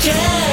again.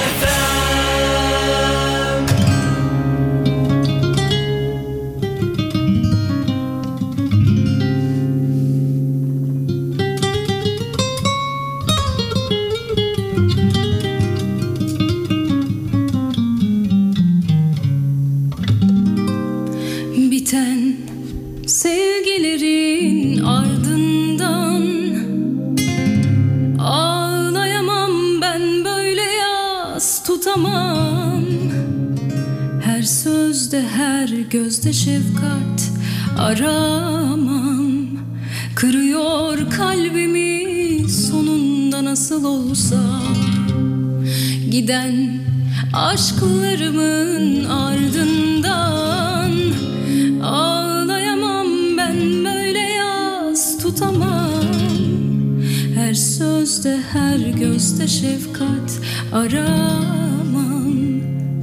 aşklarımın ardından Ağlayamam ben böyle yaz tutamam. Her sözde her gözde şefkat aramam.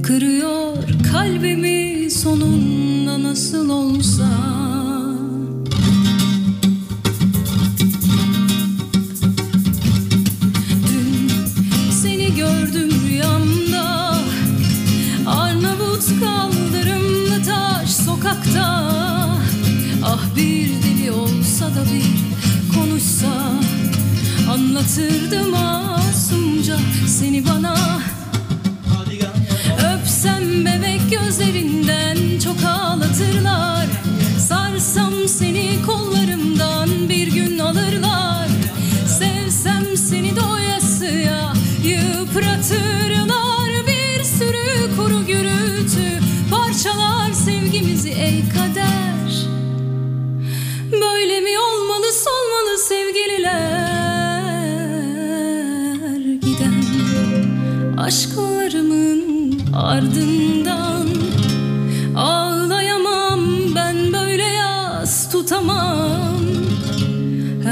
Kırıyor kalbimi sonunda nasıl olsa.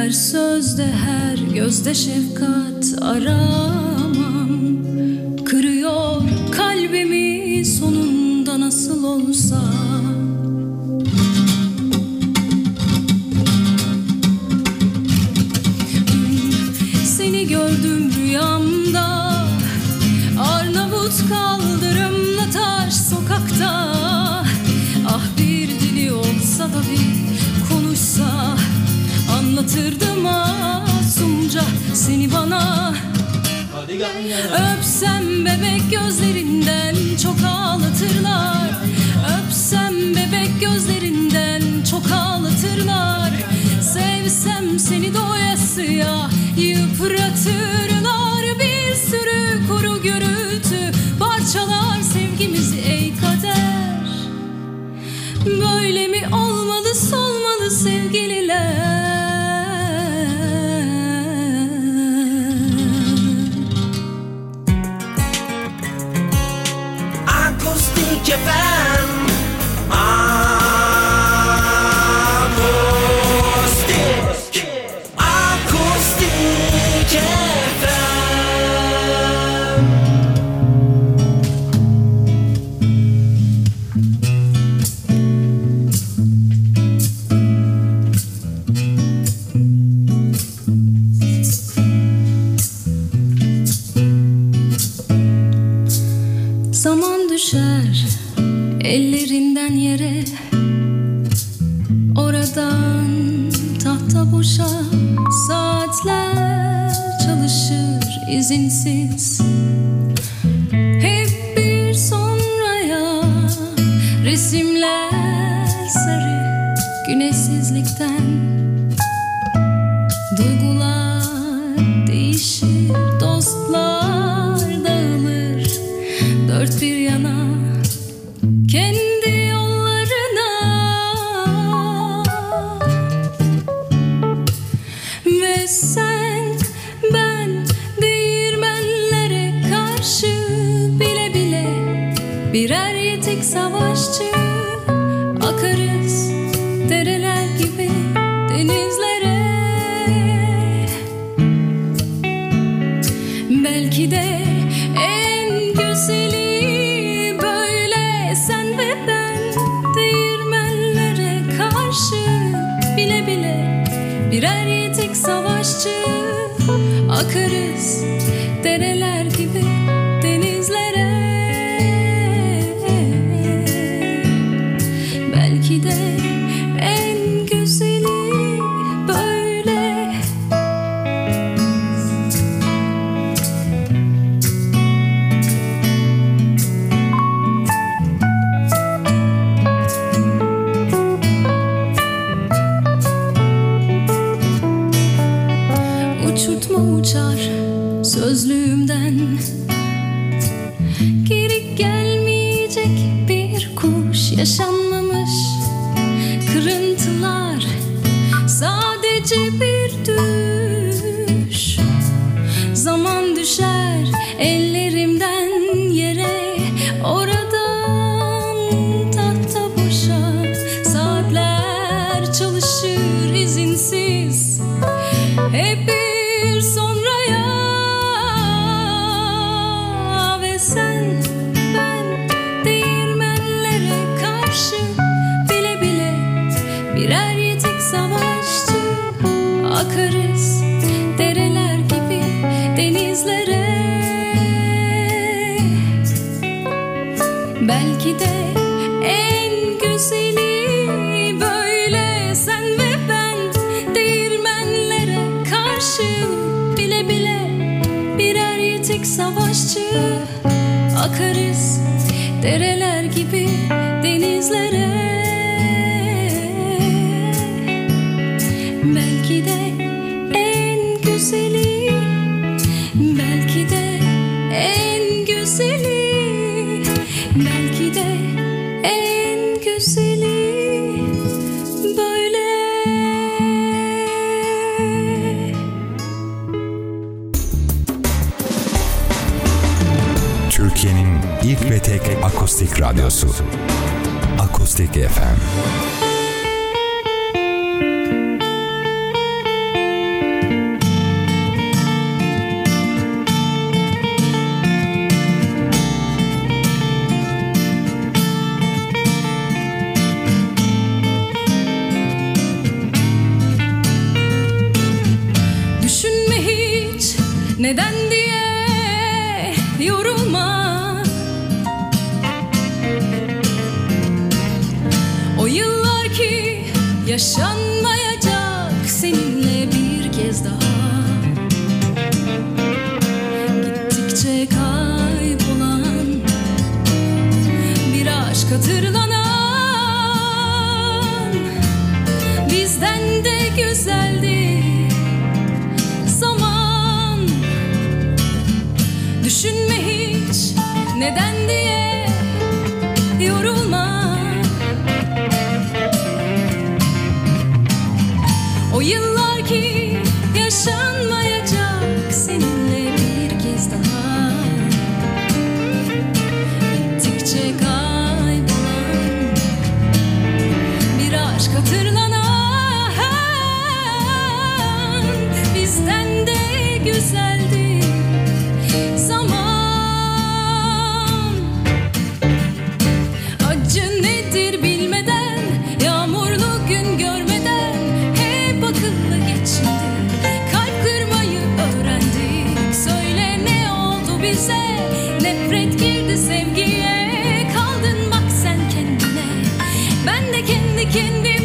Her sözde her gözde şefkat aramam. Kırıyor kalbimi sonunda nasıl olsa. Seni gördüm rüyamda. Arnavut kaldırımda taş sokakta. Yatırdım masumca seni bana. Öpsem bebek gözlerinden çok ağlatırlar. Öpsem bebek gözlerinden çok ağlatırlar. Sevsem seni doyasıya yıpratırlar. Bir sürü kuru gürültü parçalar sevgimizi ey kader. Böyle Get back. uçurtma uçar sözlüğümden. Ki savaşçı Akarız dereler gibi. Yaşanmayacak seninle bir kez daha. Gittikçe kaybolan bir aşk hatırlanan Bizden de güzeldi zaman. Düşünme hiç neden diye bize. Nefret girdi sevgiye. Kaldın bak sen kendine. Ben de kendi kendime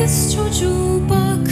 Kız çocuğu bak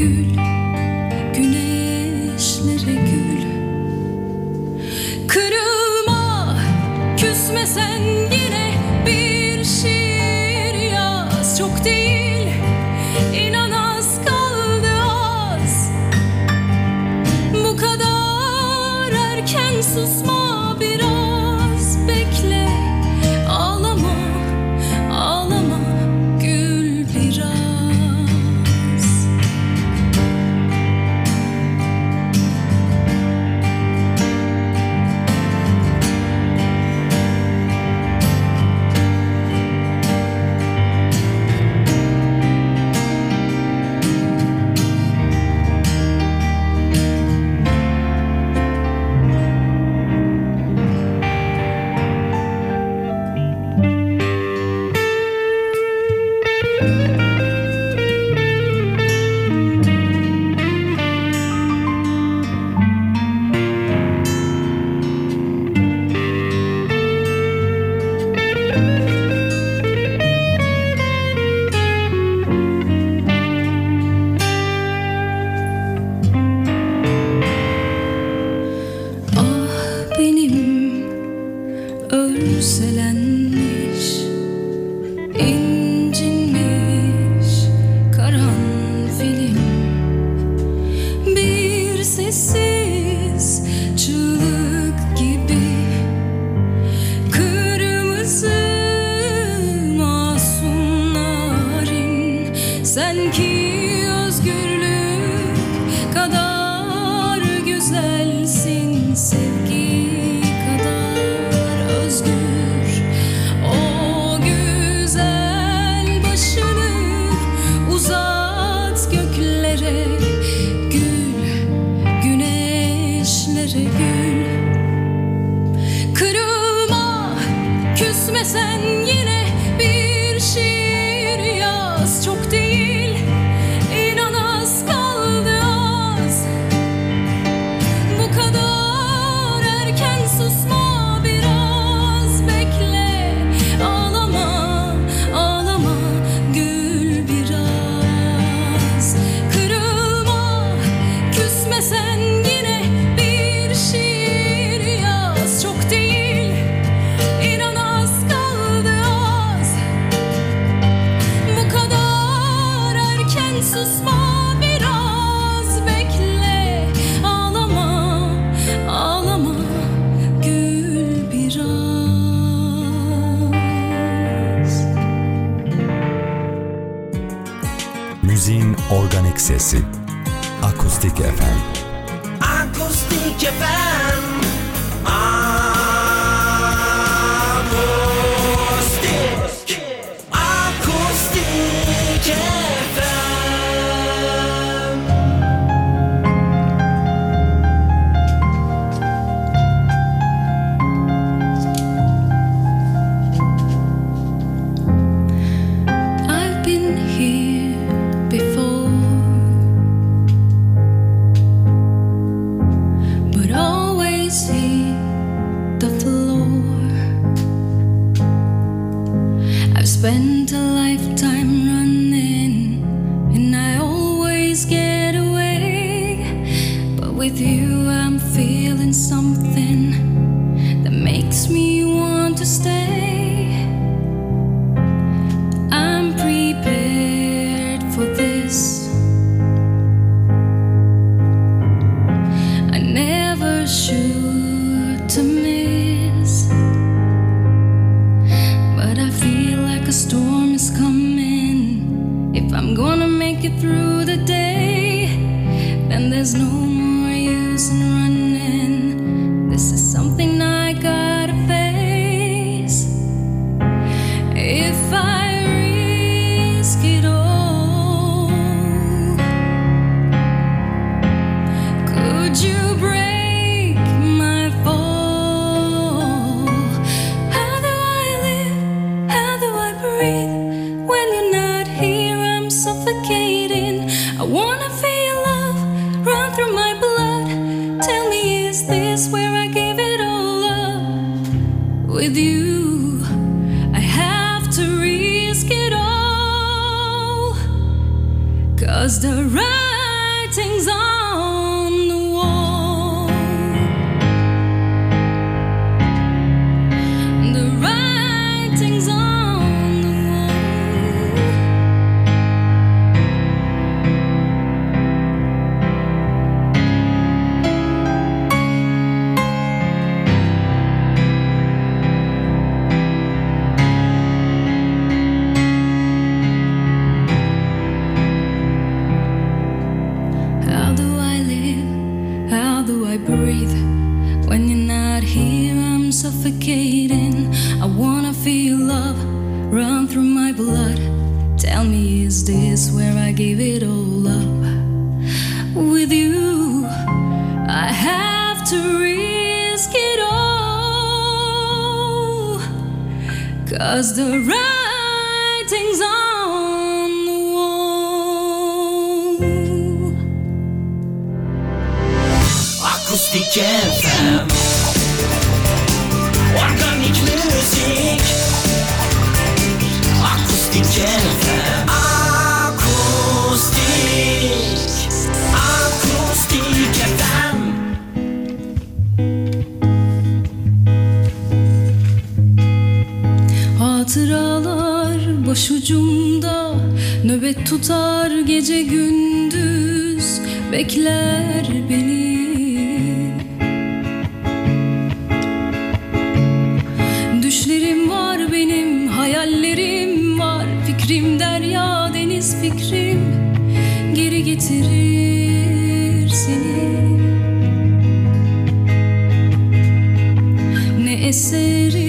gül sen. If I'm gonna make it through the day, then there's no the right Hatıralar başucumda nöbet tutar gece gündüz bekler beni. Düşlerim var benim hayallerim var fikrim derya deniz fikrim geri getirir seni. Ne eseri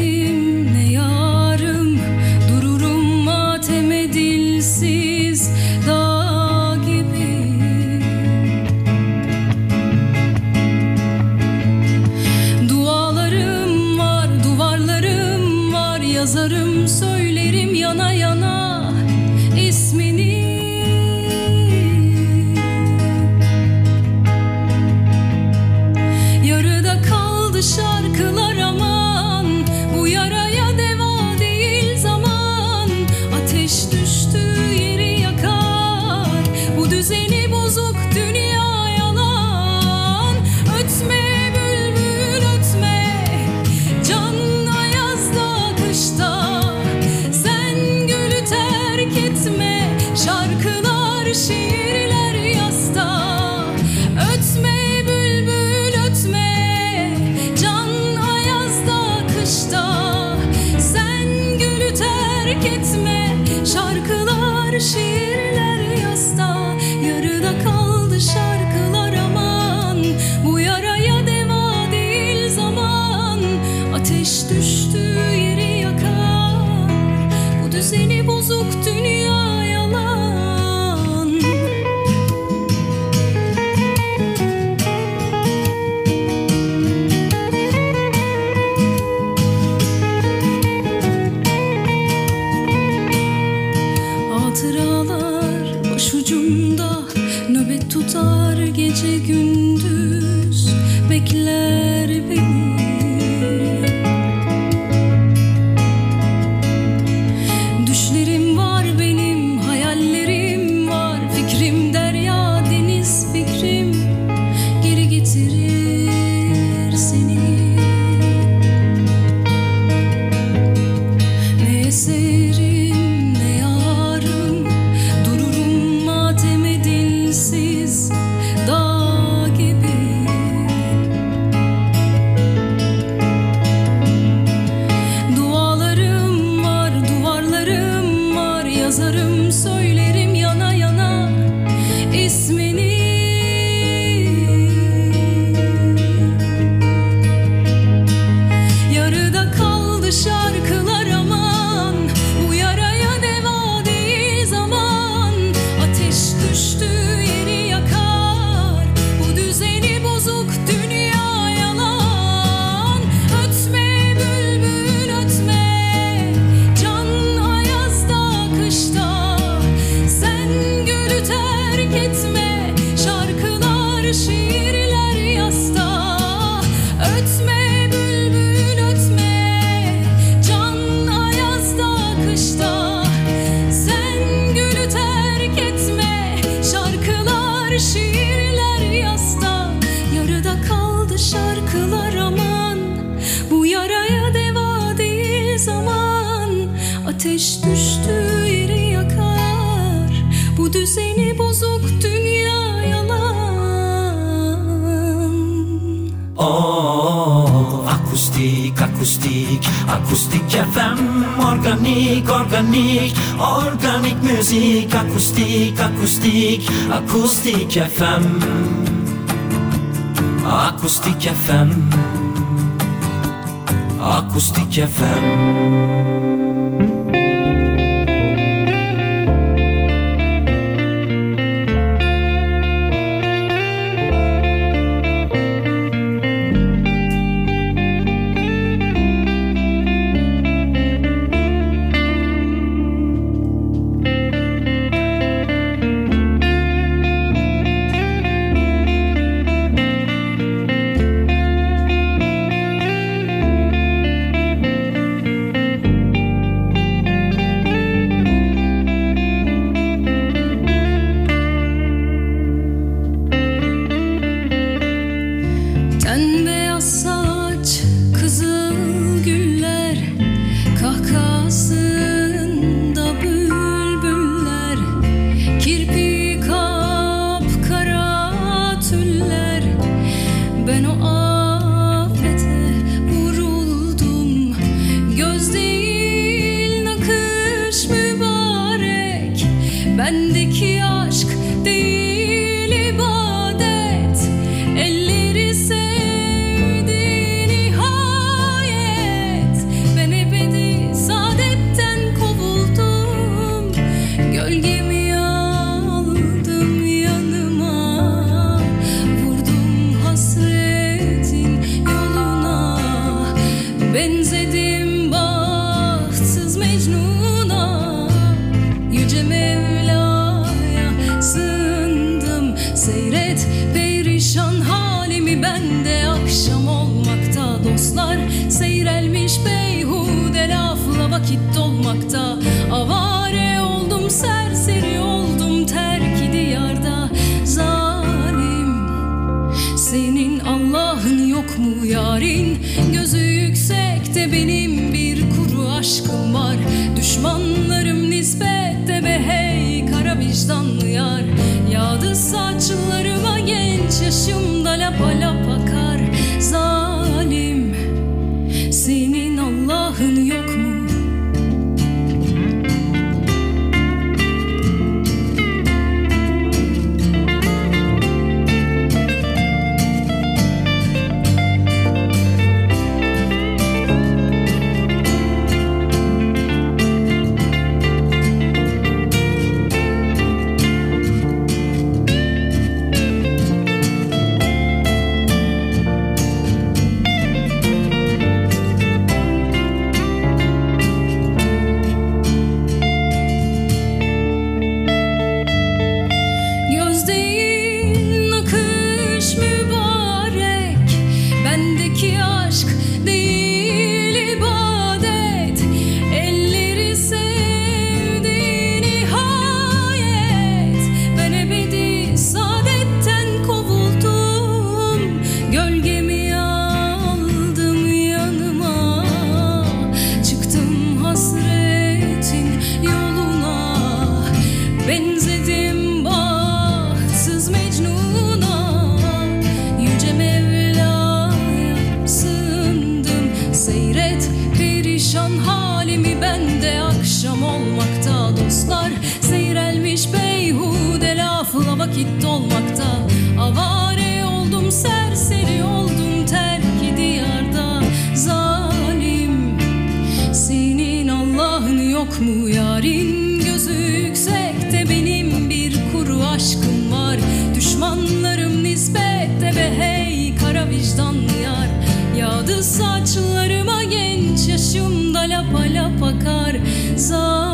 Bekler bekler akustik Organik musik, akustik, akustik Akustik FM Akustik FM Akustik FM akşam olmakta Dostlar. Seyrelmiş beyhude lafla vakit dolmakta. Avare oldum serseri oldum terk diyarda Zalim senin Allah'ın yok mu? Yarin Gözü yüksekte benim bir kuru aşkım var. Düşmanlarım nispette ve hey kara yar Yağdı saçlarıma genç yaşımda lapa lapa akar Zalim